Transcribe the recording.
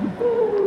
Woo!